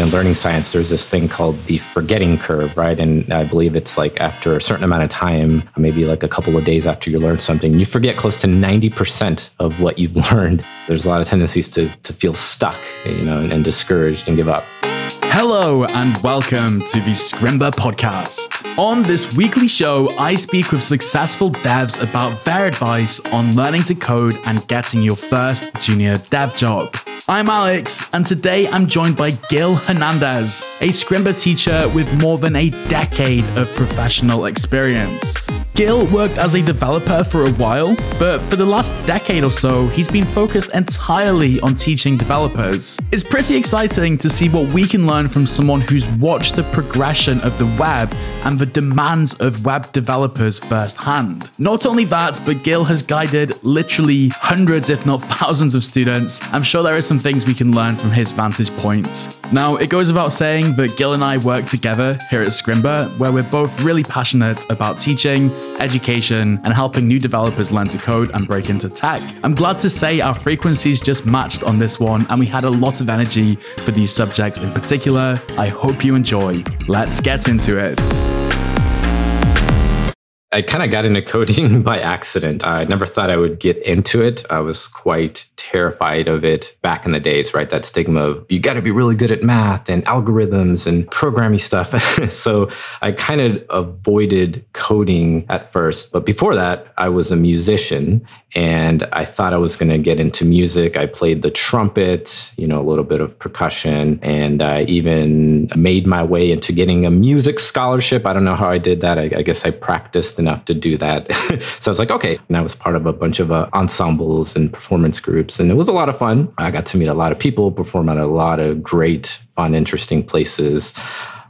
in learning science, there's this thing called the forgetting curve, right? And I believe it's like after a certain amount of time, maybe like a couple of days after you learn something, you forget close to 90% of what you've learned. There's a lot of tendencies to, to feel stuck, you know, and, and discouraged and give up. Hello and welcome to the Scrimba podcast. On this weekly show, I speak with successful devs about their advice on learning to code and getting your first junior dev job. I'm Alex, and today I'm joined by Guil Hernandez, a Scrimba teacher with more than a decade of professional experience. Guil worked as a developer for a while, but for the last decade or so, he's been focused entirely on teaching developers. It's pretty exciting to see what we can learn from someone who's watched the progression of the web and the demands of web developers firsthand. Not only that, but Guil has guided literally hundreds, if not thousands, of students. I'm sure there are some things we can learn from his vantage point. Now, it goes without saying that Guil and I work together here at Scrimba, where we're both really passionate about teaching, education, and helping new developers learn to code and break into tech. I'm glad to say our frequencies just matched on this one, and we had a lot of energy for these subjects in particular. I hope you enjoy. Let's get into it. I kind of got into coding by accident. I never thought I would get into it. I was quite terrified of it back in the days, right? That stigma of you got to be really good at math and algorithms and programming stuff. so I kind of avoided coding at first. But before that, I was a musician and I thought I was going to get into music. I played the trumpet, you know, a little bit of percussion, and I even made my way into getting a music scholarship. I don't know how I did that. I, I guess I practiced enough to do that. so I was like, okay. And I was part of a bunch of uh, ensembles and performance groups, and it was a lot of fun. I got to meet a lot of people, perform at a lot of great, fun, interesting places.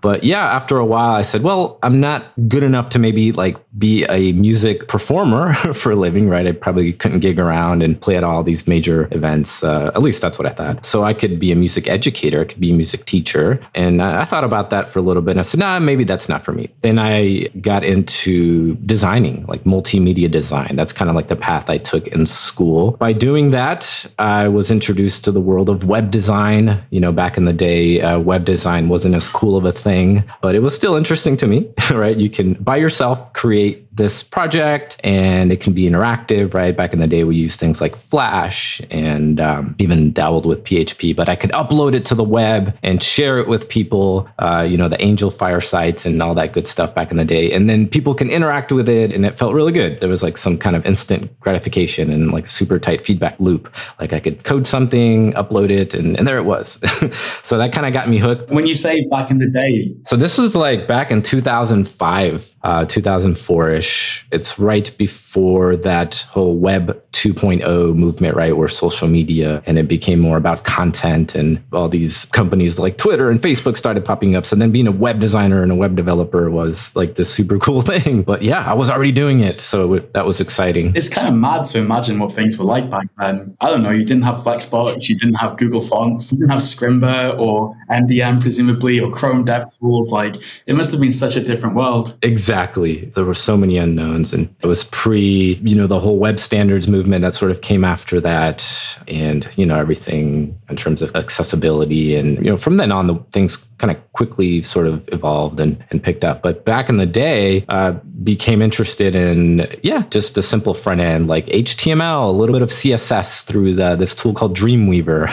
But yeah, after a while, I said, well, I'm not good enough to maybe like be a music performer for a living, right? I probably couldn't gig around and play at all these major events. Uh, at least that's what I thought. So I could be a music educator, I could be a music teacher. And I, I thought about that for a little bit. And I said, nah, maybe that's not for me. Then I got into designing, like multimedia design. That's kind of like the path I took in school. By doing that, I was introduced to the world of web design. You know, back in the day, uh, web design wasn't as cool of a thing thing, but it was still interesting to me, right? You can by yourself create this project and it can be interactive, right? Back in the day, we used things like Flash and um, even dabbled with PHP, but I could upload it to the web and share it with people, uh, you know, the Angelfire sites and all that good stuff back in the day. And then people can interact with it and it felt really good. There was like some kind of instant gratification and like a super tight feedback loop. Like I could code something, upload it, and, and there it was. so that kind of got me hooked. When you say back in the day, so this was like back in 2005, uh, 2004 ish it's right before that whole web 2.0 movement, right? Where social media and it became more about content and all these companies like Twitter and Facebook started popping up. So then being a web designer and a web developer was like this super cool thing. But yeah, I was already doing it. So it, that was exciting. It's kind of mad to imagine what things were like back then. I don't know. You didn't have Flexbox, you didn't have Google Fonts, you didn't have Scrimba or MDN, presumably, or Chrome Dev Tools. Like it must have been such a different world. Exactly. There were so many unknowns. And it was pre, you know, the whole web standards movement that sort of came after that. And, you know, everything in terms of accessibility. And, you know, from then on, the things kind of quickly sort of evolved and, and picked up. But back in the day, uh, became interested in, yeah, just a simple front end like HTML, a little bit of CSS through the, this tool called Dreamweaver,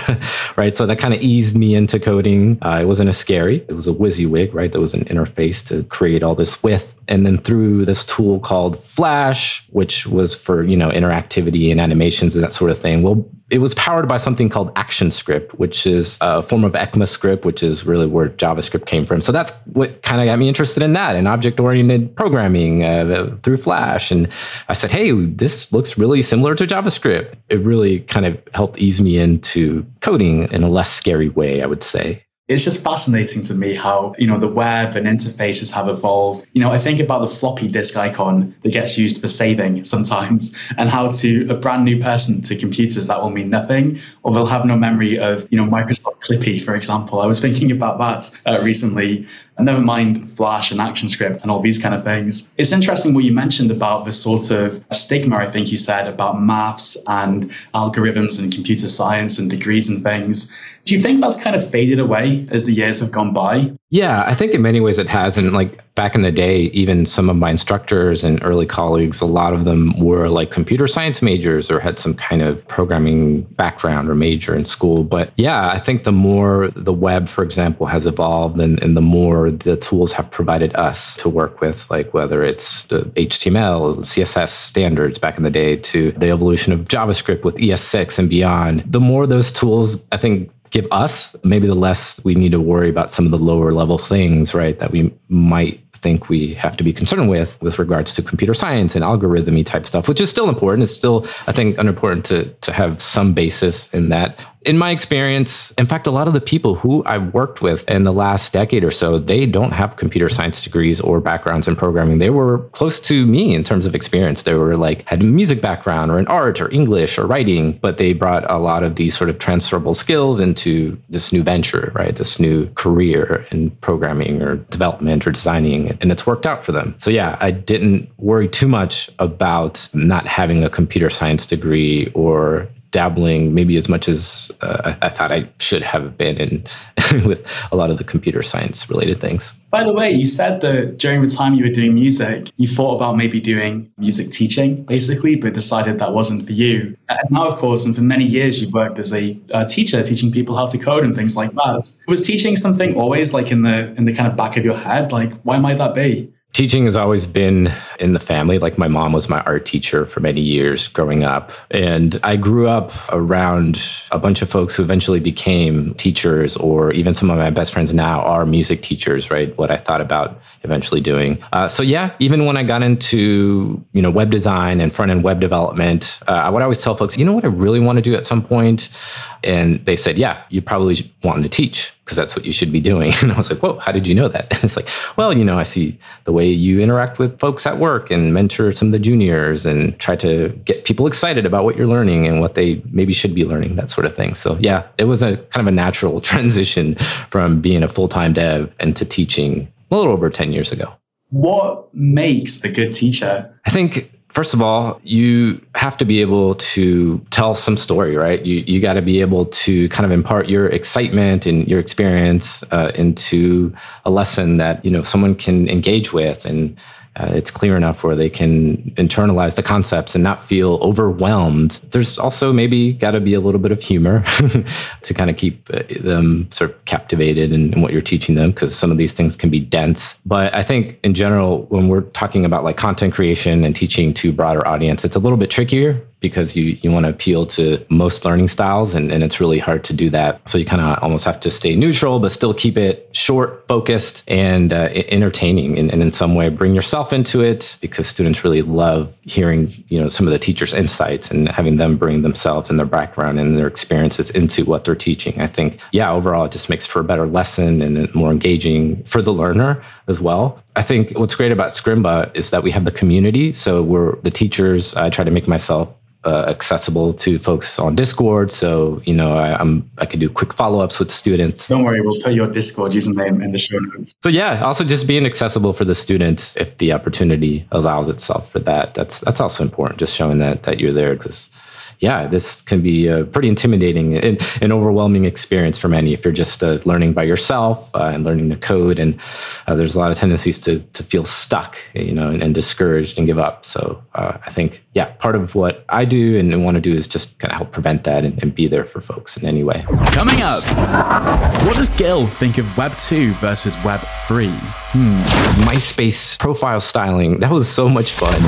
right? So that kind of eased me into coding. Uh, it wasn't as scary. It was a WYSIWYG, right? There was an interface to create all this with. And then through this tool called Flash, which was for, you know, interactivity and animations and that sort of thing. Well, it was powered by something called ActionScript, which is a form of ECMAScript, which is really where JavaScript came from. So that's what kind of got me interested in that and object oriented programming uh, through Flash. And I said, hey, this looks really similar to JavaScript. It really kind of helped ease me into coding in a less scary way, I would say it's just fascinating to me how you know the web and interfaces have evolved you know i think about the floppy disk icon that gets used for saving sometimes and how to a brand new person to computers that will mean nothing or they'll have no memory of you know microsoft clippy for example i was thinking about that uh, recently and never mind Flash and ActionScript and all these kind of things. It's interesting what you mentioned about the sort of stigma, I think you said, about maths and algorithms and computer science and degrees and things. Do you think that's kind of faded away as the years have gone by? Yeah, I think in many ways it has. And like back in the day, even some of my instructors and early colleagues, a lot of them were like computer science majors or had some kind of programming background or major in school. But yeah, I think the more the web, for example, has evolved and, and the more the tools have provided us to work with, like whether it's the HTML, CSS standards back in the day to the evolution of JavaScript with ES6 and beyond, the more those tools, I think, give us, maybe the less we need to worry about some of the lower level things, right? That we might think we have to be concerned with with regards to computer science and algorithmy type stuff, which is still important. It's still, I think, important to to have some basis in that in my experience, in fact, a lot of the people who I've worked with in the last decade or so, they don't have computer science degrees or backgrounds in programming. They were close to me in terms of experience. They were like had a music background or in art or English or writing, but they brought a lot of these sort of transferable skills into this new venture, right? This new career in programming or development or designing, and it's worked out for them. So yeah, I didn't worry too much about not having a computer science degree or dabbling maybe as much as uh, I, thought I should have been in with a lot of the computer science related things. By the way, you said that during the time you were doing music, you thought about maybe doing music teaching, basically, but decided that wasn't for you. And now, of course, and for many years, you've worked as a, a teacher, teaching people how to code and things like that. Was teaching something always like in the in the kind of back of your head? Like, why might that be? Teaching has always been in the family. Like my mom was my art teacher for many years growing up. And I grew up around a bunch of folks who eventually became teachers, or even some of my best friends now are music teachers, right? What I thought about eventually doing. Uh, so yeah, even when I got into, you know, web design and front end web development, uh, I would always tell folks, you know what I really want to do at some point? And they said, yeah, you probably want to teach because that's what you should be doing. And I was like, whoa, how did you know that? And it's like, well, you know, I see the way you interact with folks at work and mentor some of the juniors and try to get people excited about what you're learning and what they maybe should be learning, that sort of thing. So yeah, it was a kind of a natural transition from being a full-time dev into teaching a little over 10 years ago. What makes a good teacher? I think first of all, you have to be able to tell some story, right? You you got to be able to kind of impart your excitement and your experience uh, into a lesson that you know someone can engage with and uh, it's clear enough where they can internalize the concepts and not feel overwhelmed. There's also maybe got to be a little bit of humor to kind of keep uh, them sort of captivated in, in what you're teaching them because some of these things can be dense. But I think in general, when we're talking about like content creation and teaching to broader audience, it's a little bit trickier because you, you want to appeal to most learning styles and, and it's really hard to do that. So you kind of almost have to stay neutral, but still keep it short, focused, and uh, entertaining and, and in some way bring yourself into it because students really love hearing, you know, some of the teachers' insights and having them bring themselves and their background and their experiences into what they're teaching. I think, yeah, overall it just makes for a better lesson and more engaging for the learner as well. I think what's great about Scrimba is that we have the community. So we're the teachers. I try to make myself uh, accessible to folks on Discord. So you know, I, am I can do quick follow ups with students. Don't worry, we'll put your Discord username in the show notes. So yeah, also just being accessible for the students if the opportunity allows itself for that. That's that's also important. Just showing that that you're there because yeah, this can be a pretty intimidating and an overwhelming experience for many if you're just uh, learning by yourself uh, and learning to code. And uh, there's a lot of tendencies to, to feel stuck, you know, and, and discouraged and give up. So uh, I think, yeah, part of what I do and want to do is just kind of help prevent that and, and be there for folks in any way. Coming up, what does Guil think of Web 2 versus Web 3? Hmm. MySpace profile styling. That was so much fun.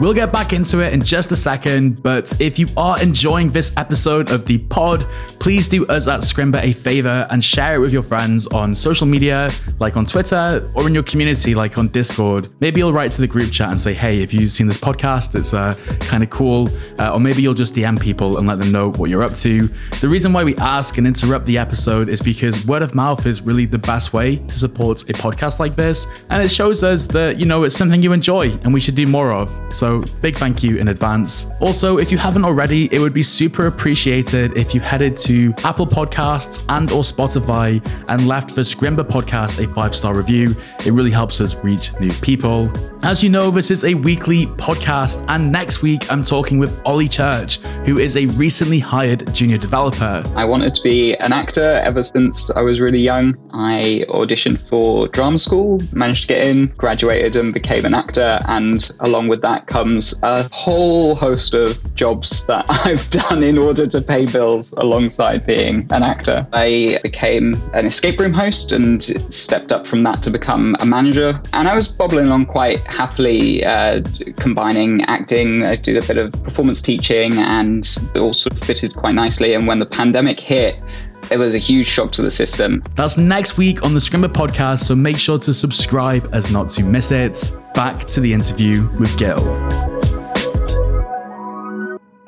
We'll get back into it in just a second, but if you are enjoying this episode of the pod, please do us at Scrimba a favor and share it with your friends on social media, like on Twitter, or in your community, like on Discord. Maybe you'll write to the group chat and say, hey, if you've seen this podcast, it's uh, kind of cool. Uh, or maybe you'll just DM people and let them know what you're up to. The reason why we ask and interrupt the episode is because word of mouth is really the best way to support a podcast like this. And it shows us that, you know, it's something you enjoy and we should do more of. So So, big thank you in advance. Also, if you haven't already, it would be super appreciated if you headed to Apple Podcasts and or Spotify and left the Scrimba podcast a five-star review. It really helps us reach new people. As you know, this is a weekly podcast, and next week I'm talking with Ollie Church, who is a recently hired junior developer. I wanted to be an actor ever since I was really young. I auditioned for drama school, managed to get in, graduated, and became an actor. And along with that comes a whole host of jobs that I've done in order to pay bills alongside being an actor. I became an escape room host and stepped up from that to become a manager. And I was bobbling along quite happily uh, combining acting. I did a bit of performance teaching and it all sort of fitted quite nicely. And when the pandemic hit, it was a huge shock to the system. That's next week on the Scrimba podcast, so make sure to subscribe as not to miss it. Back to the interview with Guil.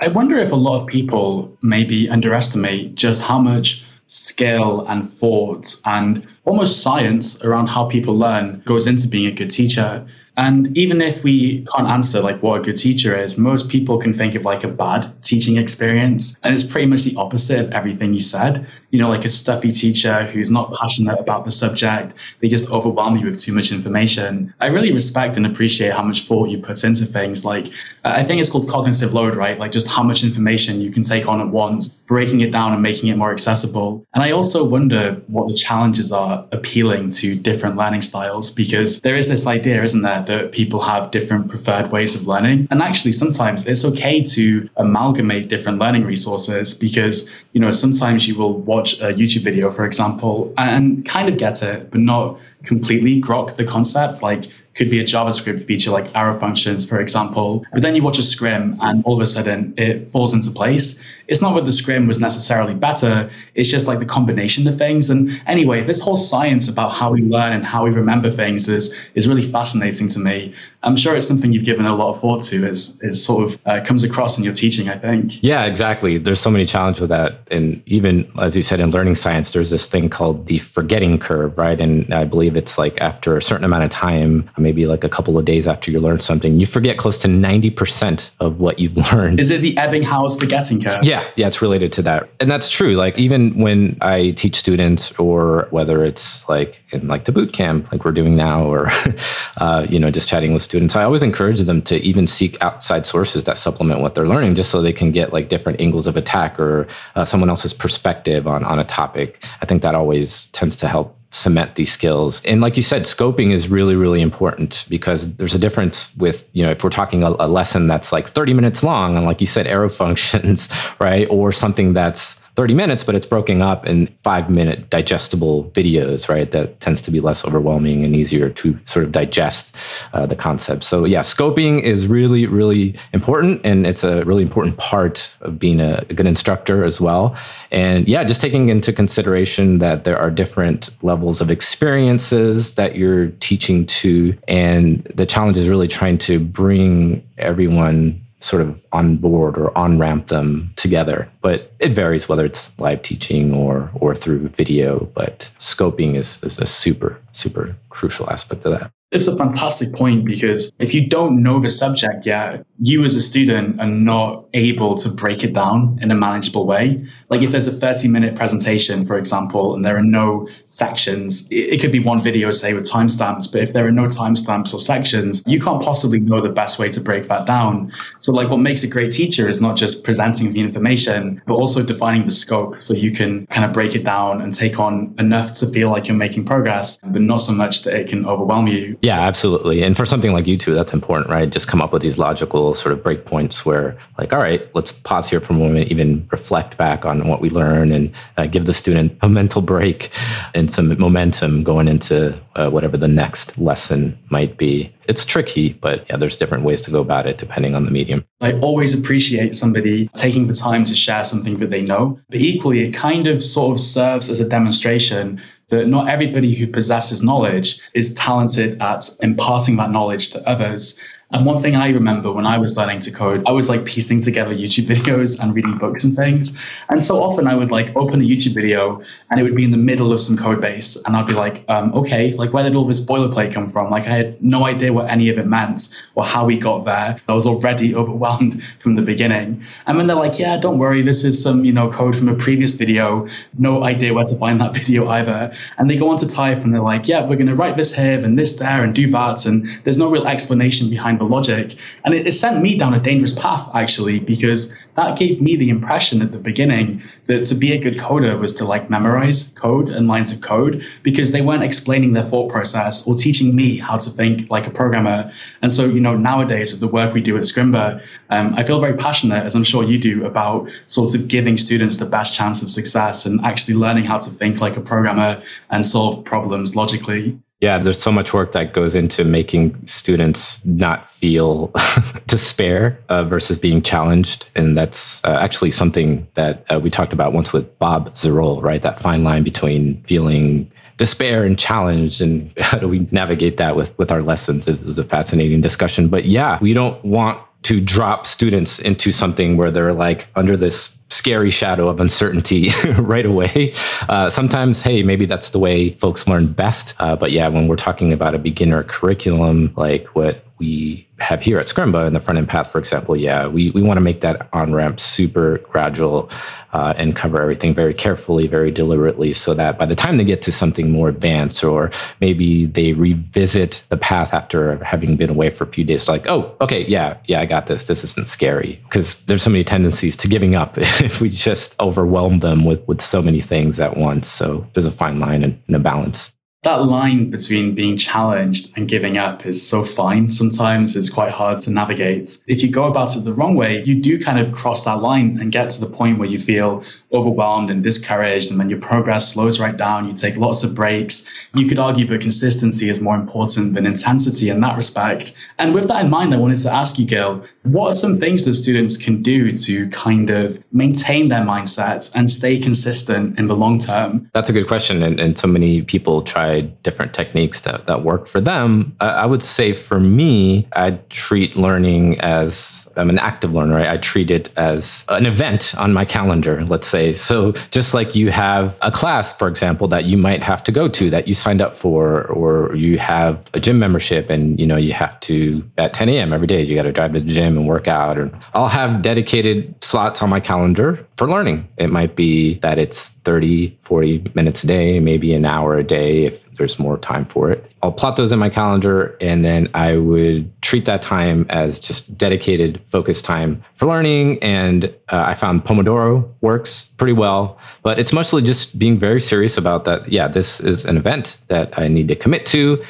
I wonder if a lot of people maybe underestimate just how much skill and thought and almost science around how people learn goes into being a good teacher. And even if we can't answer like what a good teacher is, most people can think of like a bad teaching experience. And it's pretty much the opposite of everything you said. You know, like a stuffy teacher who's not passionate about the subject, they just overwhelm you with too much information. I really respect and appreciate how much thought you put into things. Like, I think it's called cognitive load, right? Like just how much information you can take on at once, breaking it down and making it more accessible. And I also wonder what the challenges are appealing to different learning styles because there is this idea, isn't there? That people have different preferred ways of learning. And actually, sometimes it's okay to amalgamate different learning resources because, you know, sometimes you will watch a YouTube video, for example, and kind of get it, but not completely grok the concept. Like, could be a JavaScript feature like arrow functions, for example. But then you watch a scrim and all of a sudden it falls into place. It's not that the scrim was necessarily better, it's just like the combination of things. And anyway, this whole science about how we learn and how we remember things is, is really fascinating to me. I'm sure it's something you've given a lot of thought to as it sort of uh, comes across in your teaching, I think. Yeah, exactly. There's so many challenges with that. And even as you said in learning science, there's this thing called the forgetting curve, right? And I believe it's like after a certain amount of time, maybe like a couple of days after you learn something, you forget close to 90% of what you've learned. Is it the Ebbinghaus forgetting curve? Yeah, yeah, it's related to that. And that's true. Like even when I teach students or whether it's like in like the boot camp, like we're doing now, or, uh, you know, just chatting with students, I always encourage them to even seek outside sources that supplement what they're learning just so they can get like different angles of attack or uh, someone else's perspective on, on a topic. I think that always tends to help cement these skills. And like you said, scoping is really, really important because there's a difference with, you know, if we're talking a, a lesson that's like 30 minutes long and like you said, arrow functions, right? Or something that's 30 minutes, but it's broken up in five minute digestible videos, right? That tends to be less overwhelming and easier to sort of digest uh, the concept. So, yeah, scoping is really, really important. And it's a really important part of being a, a good instructor as well. And yeah, just taking into consideration that there are different levels of experiences that you're teaching to. And the challenge is really trying to bring everyone sort of on board or on ramp them together. But it varies whether it's live teaching or or through video. But scoping is, is a super, super crucial aspect of that. It's a fantastic point because if you don't know the subject yet, you as a student are not able to break it down in a manageable way. Like if there's a 30 minute presentation, for example, and there are no sections, it, could be one video, say, with timestamps, but if there are no timestamps or sections, you can't possibly know the best way to break that down. So like what makes a great teacher is not just presenting the information, but also defining the scope so you can kind of break it down and take on enough to feel like you're making progress, but not so much that it can overwhelm you. Yeah, absolutely. And for something like YouTube, that's important, right? Just come up with these logical sort of breakpoints where, like, all right, let's pause here for a moment, even reflect back on what we learned and uh, give the student a mental break and some momentum going into uh, whatever the next lesson might be. It's tricky, but yeah, there's different ways to go about it depending on the medium. I always appreciate somebody taking the time to share something that they know, but equally, it kind of sort of serves as a demonstration that not everybody who possesses knowledge is talented at imparting that knowledge to others. And one thing I remember when I was learning to code, I was like piecing together YouTube videos and reading books and things. And so often I would like open a YouTube video and it would be in the middle of some code base. And I'd be like, um, okay, like where did all this boilerplate come from? Like I had no idea what any of it meant or how we got there. I was already overwhelmed from the beginning. And then they're like, yeah, don't worry, this is some, you know, code from a previous video. No idea where to find that video either. And they go on to type and they're like, yeah, we're going to write this here and this there and do that. And there's no real explanation behind logic. And it, it sent me down a dangerous path, actually, because that gave me the impression at the beginning that to be a good coder was to like memorize code and lines of code because they weren't explaining their thought process or teaching me how to think like a programmer. And so, you know, nowadays with the work we do at Scrimba, um, I feel very passionate, as I'm sure you do, about sort of giving students the best chance of success and actually learning how to think like a programmer and solve problems logically. Yeah, there's so much work that goes into making students not feel despair uh, versus being challenged. And that's uh, actually something that uh, we talked about once with Bob Ziroll, right? That fine line between feeling despair and challenged and how do we navigate that with, with our lessons. It was a fascinating discussion. But yeah, we don't want to drop students into something where they're like under this scary shadow of uncertainty right away. Uh, sometimes, hey, maybe that's the way folks learn best. Uh, but yeah, when we're talking about a beginner curriculum, like what we have here at Scrimba in the front end path, for example, yeah, we, we want to make that on ramp super gradual uh, and cover everything very carefully, very deliberately, so that by the time they get to something more advanced, or maybe they revisit the path after having been away for a few days, like, oh, okay, yeah, yeah, I got this. This isn't scary. Because there's so many tendencies to giving up if we just overwhelm them with, with so many things at once. So there's a fine line and, and a balance that line between being challenged and giving up is so fine. Sometimes it's quite hard to navigate. If you go about it the wrong way, you do kind of cross that line and get to the point where you feel overwhelmed and discouraged, and then your progress slows right down. You take lots of breaks. You could argue that consistency is more important than intensity in that respect. And with that in mind, I wanted to ask you, Guil, what are some things that students can do to kind of maintain their mindset and stay consistent in the long term? That's a good question. And, and so many people try different techniques that, that work for them. I, I would say for me, I treat learning as I'm an active learner. Right? I treat it as an event on my calendar, let's say. So just like you have a class, for example, that you might have to go to that you signed up for, or you have a gym membership and you know you have to at 10 a.m. every day, you got to drive to the gym and work out. Or I'll have dedicated slots on my calendar for learning. It might be that it's 30, 40 minutes a day, maybe an hour a day there's more time for it. I'll plot those in my calendar and then I would treat that time as just dedicated focus time for learning. And uh, I found Pomodoro works pretty well, but it's mostly just being very serious about that. Yeah, this is an event that I need to commit to.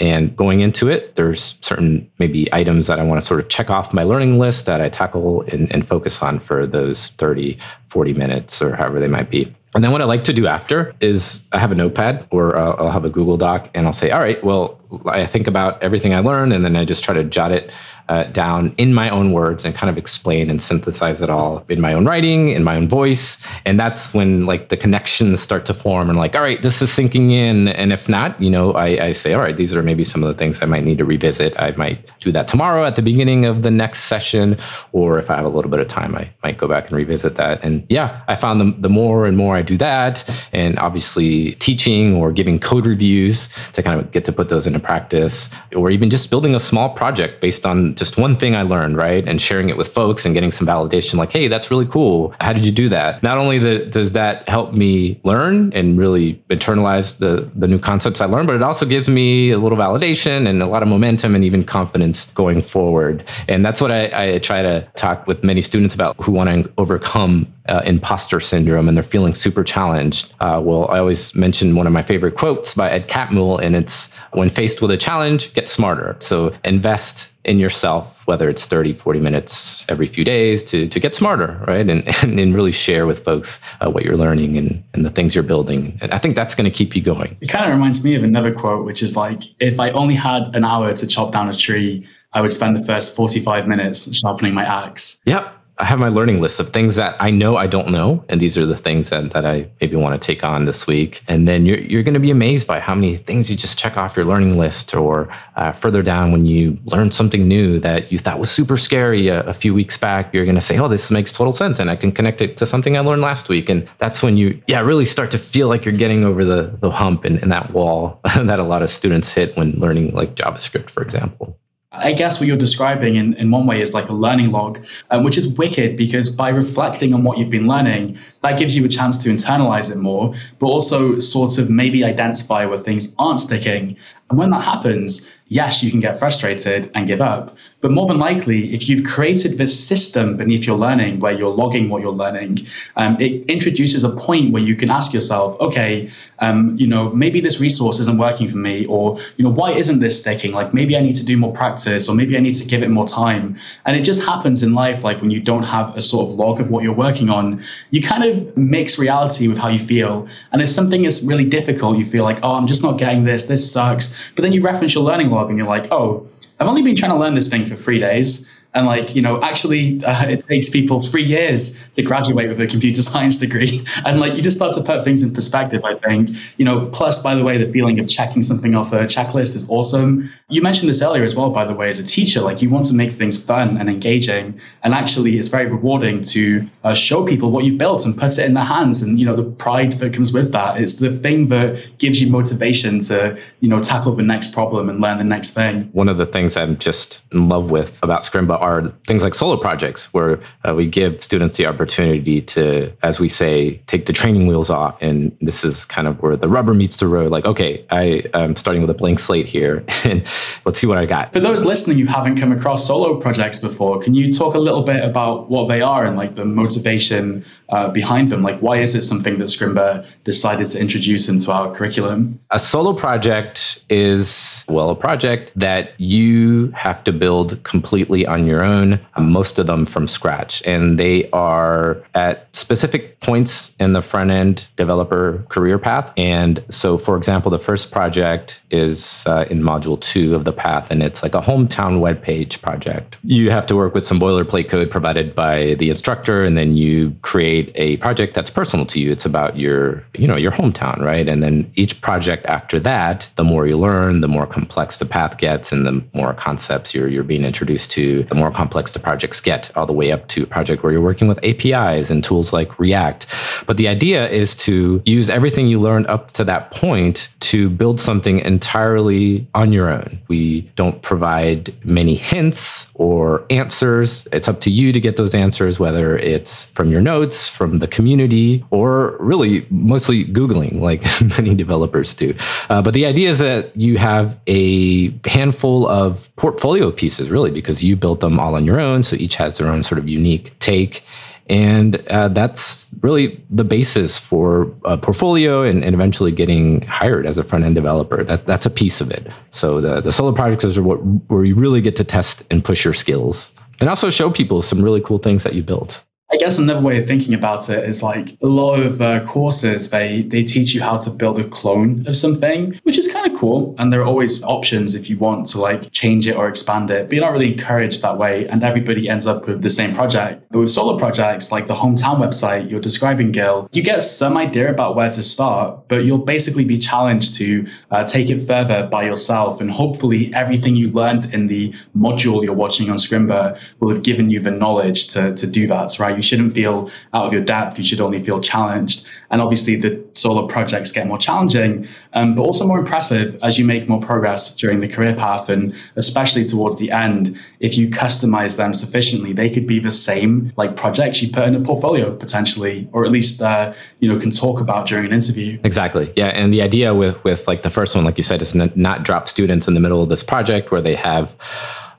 And going into it, there's certain maybe items that I want to sort of check off my learning list that I tackle and, and focus on for those 30, 40 minutes or however they might be. And then what I like to do after is I have a notepad or uh, I'll have a Google Doc and I'll say, all right, well, I think about everything I learned and then I just try to jot it uh, down in my own words and kind of explain and synthesize it all in my own writing, in my own voice. And that's when like the connections start to form and like, all right, this is sinking in. And if not, you know, I, I say, all right, these are maybe some of the things I might need to revisit. I might do that tomorrow at the beginning of the next session. Or if I have a little bit of time, I might go back and revisit that. And yeah, I found the, the more and more I do that, and obviously teaching or giving code reviews to kind of get to put those into practice, or even just building a small project based on just one thing I learned, right? And sharing it with folks and getting some validation like, hey, that's really cool. How did you do that? Not only the, does that help me learn and really internalize the, the new concepts I learned, but it also gives me a little validation and a lot of momentum and even confidence going forward. And that's what I, I try to talk with many students about who want to overcome uh, imposter syndrome and they're feeling super challenged. Uh, well, I always mention one of my favorite quotes by Ed Catmull, and it's when faced with a challenge, get smarter. So invest in yourself, whether it's 30, 40 minutes every few days to, to get smarter, right? And, and, and really share with folks uh, what you're learning and, and the things you're building. And I think that's going to keep you going. It kind of reminds me of another quote, which is like, if I only had an hour to chop down a tree, I would spend the first 45 minutes sharpening my axe. Yep. I have my learning list of things that I know I don't know. And these are the things that, that I maybe want to take on this week. And then you're, you're going to be amazed by how many things you just check off your learning list or uh, further down when you learn something new that you thought was super scary a, a few weeks back, you're going to say, oh, this makes total sense. And I can connect it to something I learned last week. And that's when you, yeah, really start to feel like you're getting over the, the hump and, and that wall that a lot of students hit when learning like JavaScript, for example. I guess what you're describing in, in one way is like a learning log, um, which is wicked because by reflecting on what you've been learning, that gives you a chance to internalize it more, but also sort of maybe identify where things aren't sticking. And when that happens, yes, you can get frustrated and give up. But more than likely, if you've created this system beneath your learning where you're logging what you're learning, um, it introduces a point where you can ask yourself, okay, um, you know, maybe this resource isn't working for me, or, you know, why isn't this sticking? Like maybe I need to do more practice, or maybe I need to give it more time. And it just happens in life, like when you don't have a sort of log of what you're working on, you kind of mix reality with how you feel. And if something is really difficult, you feel like, oh, I'm just not getting this, this sucks. But then you reference your learning log and you're like, oh, I've only been trying to learn this thing for three days. And like, you know, actually, uh, it takes people three years to graduate with a computer science degree. And like, you just start to put things in perspective, I think. You know, plus, by the way, the feeling of checking something off a checklist is awesome. You mentioned this earlier as well, by the way, as a teacher, like, you want to make things fun and engaging. And actually, it's very rewarding to uh, show people what you've built and put it in their hands. And, you know, the pride that comes with that. It's the thing that gives you motivation to, you know, tackle the next problem and learn the next thing. One of the things I'm just in love with about Scrimba are things like solo projects where uh, we give students the opportunity to, as we say, take the training wheels off. And this is kind of where the rubber meets the road. Like, okay, I, am starting with a blank slate here and let's see what I got. For those listening who haven't come across solo projects before, can you talk a little bit about what they are and like the motivation uh, behind them? Like, why is it something that Scrimba decided to introduce into our curriculum? A solo project is, well, a project that you have to build completely on your own, most of them from scratch. And they are at specific points in the front end developer career path. And so, for example, the first project is uh, in module two of the path, and it's like a hometown web page project. You have to work with some boilerplate code provided by the instructor, and then you create create a project that's personal to you. It's about your, you know, your hometown, right? And then each project after that, the more you learn, the more complex the path gets, and the more concepts you're you're being introduced to, the more complex the projects get, all the way up to a project where you're working with APIs and tools like React. But the idea is to use everything you learned up to that point to build something entirely on your own. We don't provide many hints or answers. It's up to you to get those answers, whether it's from your notes, from the community, or really mostly Googling, like many developers do. Uh, but the idea is that you have a handful of portfolio pieces, really, because you built them all on your own. So each has their own sort of unique take. And uh, that's really the basis for a portfolio and, and, eventually getting hired as a front end developer. That, that's a piece of it. So the, the solo projects are what, where you really get to test and push your skills and also show people some really cool things that you built. I guess another way of thinking about it is like a lot of uh, courses they they teach you how to build a clone of something, which is kind of cool. And there are always options if you want to like change it or expand it, but you're not really encouraged that way. And everybody ends up with the same project. But with solo projects like the hometown website you're describing, Guil, you get some idea about where to start, but you'll basically be challenged to uh, take it further by yourself. And hopefully, everything you learned in the module you're watching on Scrimba will have given you the knowledge to to do that. Right you shouldn't feel out of your depth. You should only feel challenged. And obviously, the solo projects get more challenging, um, but also more impressive as you make more progress during the career path. And especially towards the end, if you customize them sufficiently, they could be the same like projects you put in a portfolio potentially, or at least uh, you know can talk about during an interview. Exactly. Yeah. And the idea with with like the first one, like you said, is not drop students in the middle of this project where they have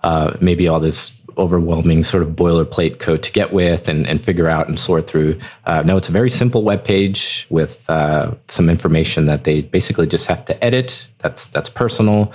uh, maybe all this overwhelming sort of boilerplate code to get with and, and figure out and sort through. Uh, no, it's a very simple web page with uh, some information that they basically just have to edit. That's that's personal.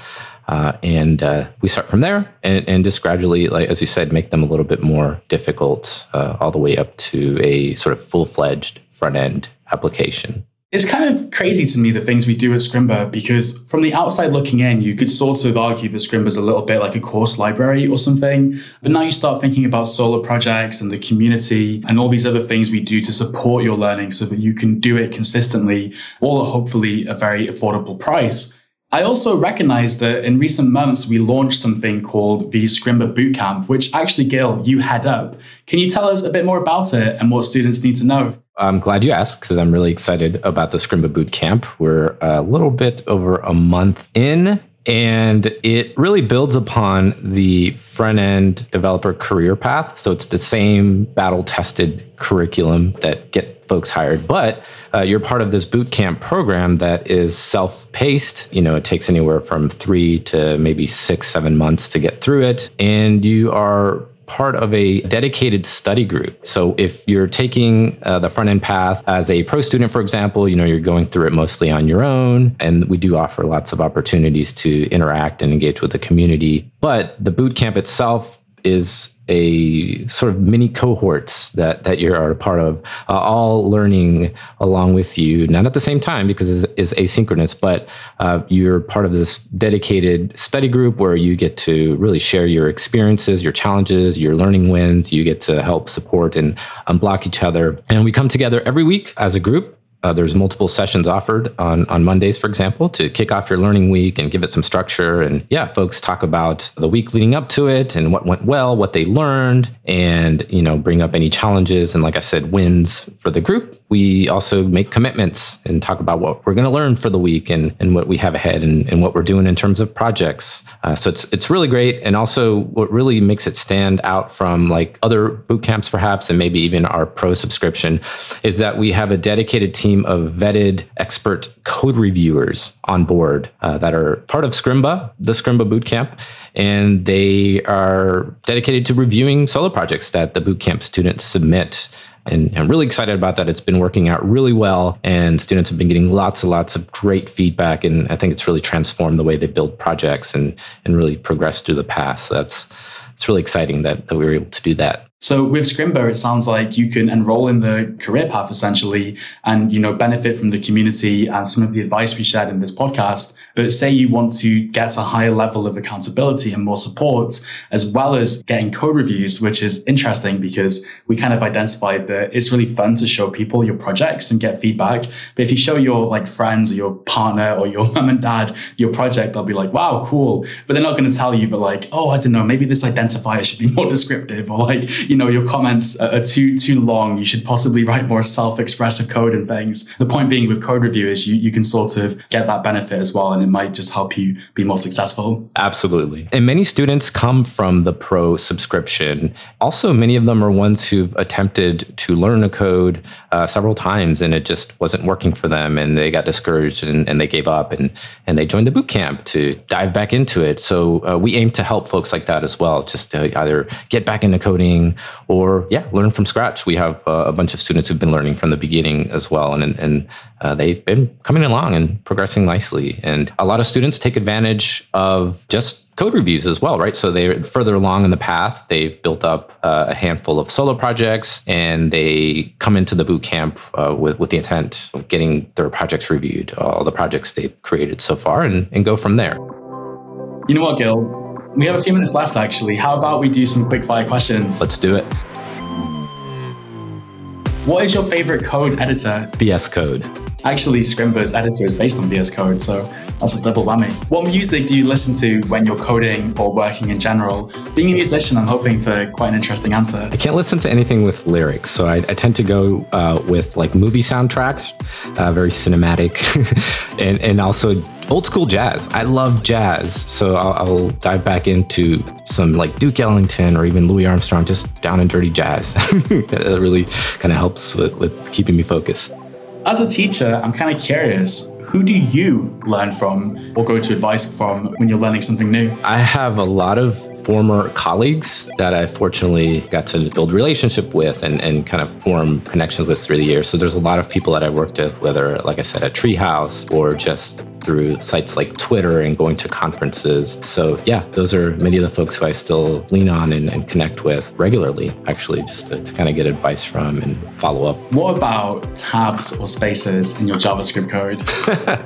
Uh, and uh, we start from there and, and, just gradually, like as you said, make them a little bit more difficult, uh, all the way up to a sort of full fledged front end application. It's kind of crazy to me the things we do at Scrimba because from the outside looking in, you could sort of argue that Scrimba is a little bit like a course library or something. But now you start thinking about solo projects and the community and all these other things we do to support your learning so that you can do it consistently, all at hopefully a very affordable price. I also recognize that in recent months, we launched something called the Scrimba Bootcamp, which actually, Guil, you head up. Can you tell us a bit more about it and what students need to know? I'm glad you asked because I'm really excited about the Scrimba Boot Camp. We're a little bit over a month in, and it really builds upon the front end developer career path. So it's the same battle tested curriculum that get folks hired, but uh, you're part of this boot camp program that is self paced. You know, it takes anywhere from three to maybe six, seven months to get through it. And you are part of a dedicated study group. So if you're taking uh, the front end path as a pro student, for example, you know, you're going through it mostly on your own. And we do offer lots of opportunities to interact and engage with the community. But the boot camp itself is a sort of mini cohorts that that you are a part of, uh, all learning along with you, not at the same time because it's, it's asynchronous, but uh, you're part of this dedicated study group where you get to really share your experiences, your challenges, your learning wins. You get to help support and unblock each other, and we come together every week as a group uh, there's multiple sessions offered on, on Mondays, for example, to kick off your learning week and give it some structure. And yeah, folks talk about the week leading up to it and what went well, what they learned, and you know, bring up any challenges and like I said, wins for the group. We also make commitments and talk about what we're going to learn for the week and, and what we have ahead and, and what we're doing in terms of projects. Uh, so it's it's really great. And also what really makes it stand out from like other boot camps perhaps and maybe even our pro subscription is that we have a dedicated team team of vetted expert code reviewers on board uh, that are part of Scrimba, the Scrimba Bootcamp, and they are dedicated to reviewing solo projects that the bootcamp students submit. And I'm really excited about that. It's been working out really well, and students have been getting lots and lots of great feedback. And I think it's really transformed the way they build projects and and really progress through the path. So that's it's really exciting that, that we were able to do that. So with Scrimba, it sounds like you can enroll in the career path essentially and, you know, benefit from the community and some of the advice we shared in this podcast. But say you want to get a higher level of accountability and more support, as well as getting code reviews, which is interesting because we kind of identified that it's really fun to show people your projects and get feedback. But if you show your like friends or your partner or your mom and dad your project, they'll be like, wow, cool. But they're not going to tell you that like, oh, I don't know, maybe this identifier should be more descriptive or like, you know, your comments are too too long. You should possibly write more self-expressive code and things. The point being with code review is you, you can sort of get that benefit as well, and it might just help you be more successful. Absolutely. And many students come from the pro subscription. Also, many of them are ones who've attempted to learn a code uh, several times and it just wasn't working for them, and they got discouraged and, and they gave up and and they joined the boot camp to dive back into it. So uh, we aim to help folks like that as well, just to either get back into coding or yeah, learn from scratch. We have uh, a bunch of students who've been learning from the beginning as well, and and uh, they've been coming along and progressing nicely. And a lot of students take advantage of just code reviews as well, right? So they're further along in the path. They've built up uh, a handful of solo projects, and they come into the boot camp uh, with with the intent of getting their projects reviewed, all the projects they've created so far, and and go from there. You know what, Guil? We have a few minutes left, actually. How about we do some quick fire questions? Let's do it. What is your favorite code editor? VS Code. Actually, Scrimba's editor is based on VS Code, so that's a double whammy. What music do you listen to when you're coding or working in general? Being a musician, I'm hoping for quite an interesting answer. I can't listen to anything with lyrics, so I, I tend to go uh, with like movie soundtracks, uh, very cinematic, and and also old school jazz. I love jazz, so I'll, I'll, dive back into some like Duke Ellington or even Louis Armstrong, just down and dirty jazz. that really kind of helps with, with keeping me focused. As a teacher, I'm kind of curious who do you learn from or go to advice from when you're learning something new? I have a lot of former colleagues that I fortunately got to build relationship with and, and kind of form connections with through the years. So there's a lot of people that I worked with, whether, like I said, at Treehouse or just through sites like Twitter and going to conferences. So, yeah, those are many of the folks who I still lean on and, and connect with regularly, actually, just to, to kind of get advice from and follow up. What about tabs or spaces in your JavaScript code?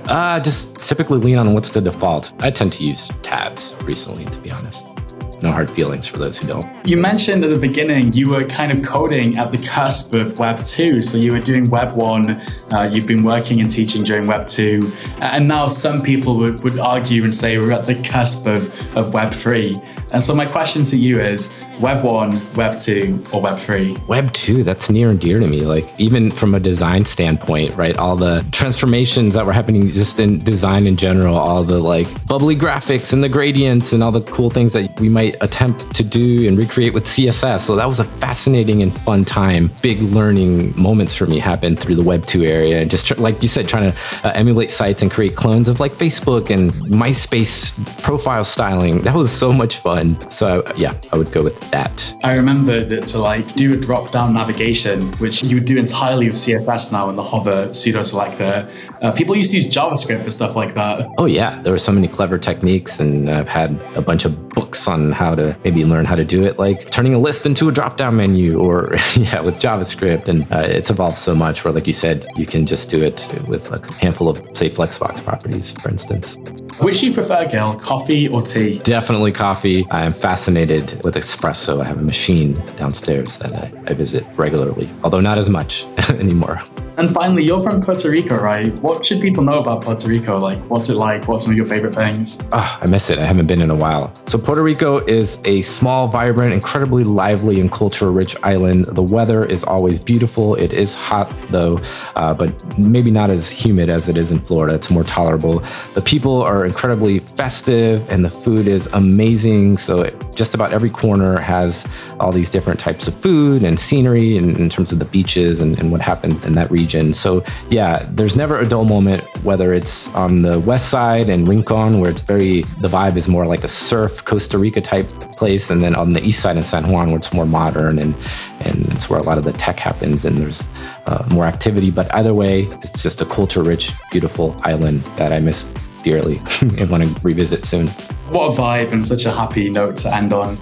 uh, just typically lean on what's the default. I tend to use tabs recently, to be honest no hard feelings for those who don't. You mentioned at the beginning you were kind of coding at the cusp of Web 2. So you were doing Web 1, uh, you've been working and teaching during Web 2. And now some people would, would argue and say we're at the cusp of, of Web 3. And so my question to you is Web 1, Web 2, or Web 3? Web 2, that's near and dear to me. Like, even from a design standpoint, right? All the transformations that were happening just in design in general, all the like bubbly graphics and the gradients and all the cool things that we might attempt to do and recreate with CSS. So that was a fascinating and fun time. Big learning moments for me happened through the Web 2 area. And just like you said, trying to uh, emulate sites and create clones of like Facebook and MySpace profile styling. That was so much fun. So, yeah, I would go with that. I remember that to like do a drop down navigation, which you would do entirely with CSS now in the hover pseudo selector. Uh, people used to use JavaScript for stuff like that. Oh, yeah. There were so many clever techniques, and I've had a bunch of books on how to maybe learn how to do it, like turning a list into a drop down menu, or yeah, with JavaScript. And uh, it's evolved so much where, like you said, you can just do it with a handful of, say, Flexbox properties, for instance. Which do you prefer, Guil, coffee or tea? Definitely coffee. I am fascinated with espresso. I have a machine downstairs that I, I visit regularly, although not as much anymore. And finally, you're from Puerto Rico, right? What should people know about Puerto Rico? Like, what's it like? What's some of your favorite things? Oh, I miss it. I haven't been in a while. So, Puerto Rico is a small, vibrant, incredibly lively, and culture rich island. The weather is always beautiful. It is hot, though, uh, but maybe not as humid as it is in Florida. It's more tolerable. The people are incredibly festive, and the food is amazing. So, just about every corner has all these different types of food and scenery in, in terms of the beaches and, and what happens in that region region. So yeah, there's never a dull moment, whether it's on the west side in Rincon, where it's very, the vibe is more like a surf Costa Rica type place. And then on the east side in San Juan, where it's more modern and, and it's where a lot of the tech happens and there's uh, more activity. But either way, it's just a culture rich, beautiful island that I miss dearly and want to revisit soon. What a vibe and such a happy note to end on.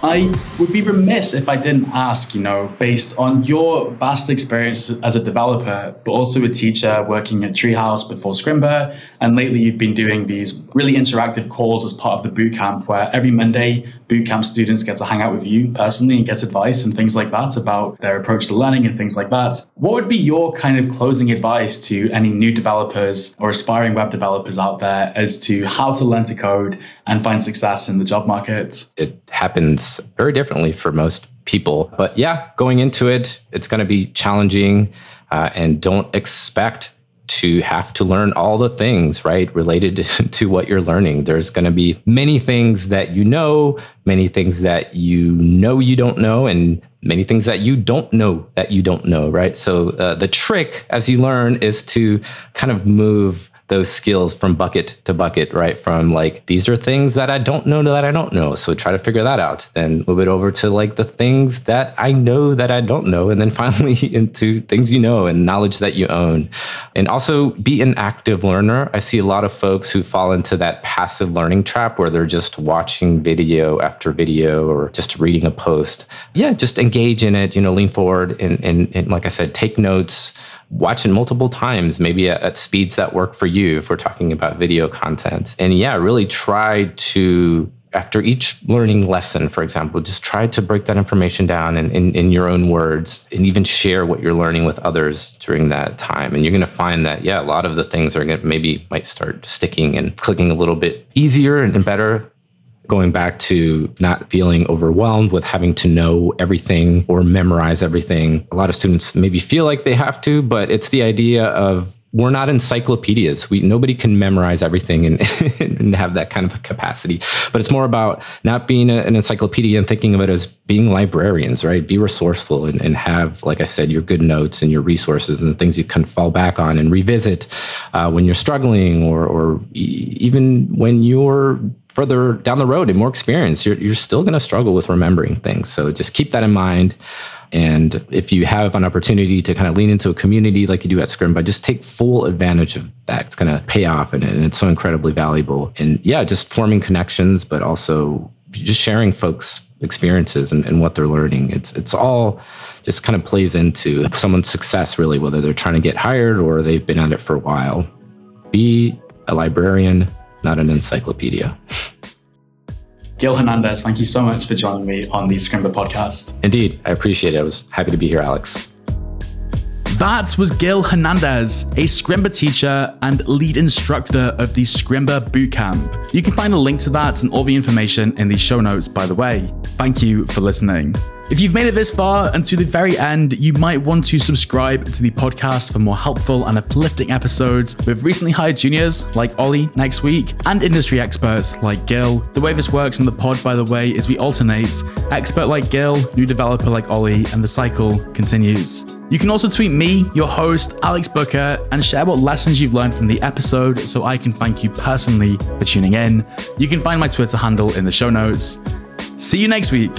I would be remiss if I didn't ask, you know, based on your vast experience as a developer, but also a teacher working at Treehouse before Scrimba, and lately you've been doing these really interactive calls as part of the bootcamp, where every Monday bootcamp students get to hang out with you personally and get advice and things like that about their approach to learning and things like that. What would be your kind of closing advice to any new developers or aspiring web developers out there as to how to learn to code and find success in the job market? It happens very differently for most people. But yeah, going into it, it's going to be challenging uh, and don't expect to have to learn all the things, right, related to what you're learning. There's going to be many things that you know, many things that you know you don't know, and many things that you don't know that you don't know, right? So uh, the trick as you learn is to kind of move those skills from bucket to bucket, right? From like, these are things that I don't know that I don't know. So try to figure that out. Then move it over to like the things that I know that I don't know. And then finally into things you know and knowledge that you own. And also be an active learner. I see a lot of folks who fall into that passive learning trap where they're just watching video after video or just reading a post. Yeah, just engage in it, you know, lean forward and, and, and like I said, take notes watch it multiple times, maybe at, at, speeds that work for you if we're talking about video content. And yeah, really try to, after each learning lesson, for example, just try to break that information down in, in, in your own words and even share what you're learning with others during that time. And you're going to find that, yeah, a lot of the things are going to maybe might start sticking and clicking a little bit easier and, and better going back to not feeling overwhelmed with having to know everything or memorize everything. A lot of students maybe feel like they have to, but it's the idea of we're not encyclopedias. We nobody can memorize everything and, and have that kind of capacity. But it's more about not being a, an encyclopedia and thinking of it as being librarians, right? Be resourceful and, and have, like I said, your good notes and your resources and the things you can fall back on and revisit uh, when you're struggling or, or e- even when you're further down the road and more experience, you're, you're still going to struggle with remembering things. So just keep that in mind. And if you have an opportunity to kind of lean into a community like you do at Scrimba, just take full advantage of that. It's going to pay off and, and it's so incredibly valuable. And yeah, just forming connections, but also just sharing folks' experiences and, and what they're learning. It's it's all just kind of plays into someone's success, really, whether they're trying to get hired or they've been at it for a while. Be a librarian, not an encyclopedia. Guil Hernandez, thank you so much for joining me on the Scrimba podcast. Indeed, I appreciate it. I was happy to be here, Alex. That was Guil Hernandez, a Scrimba teacher and lead instructor of the Scrimba Bootcamp. You can find a link to that and all the information in the show notes, by the way. Thank you for listening. If you've made it this far and to the very end, you might want to subscribe to the podcast for more helpful and uplifting episodes with recently hired juniors like Ollie next week and industry experts like Guil. The way this works in the pod, by the way, is we alternate expert like Guil, new developer like Ollie, and the cycle continues. You can also tweet me, your host, Alex Booker, and share what lessons you've learned from the episode so I can thank you personally for tuning in. You can find my Twitter handle in the show notes. See you next week.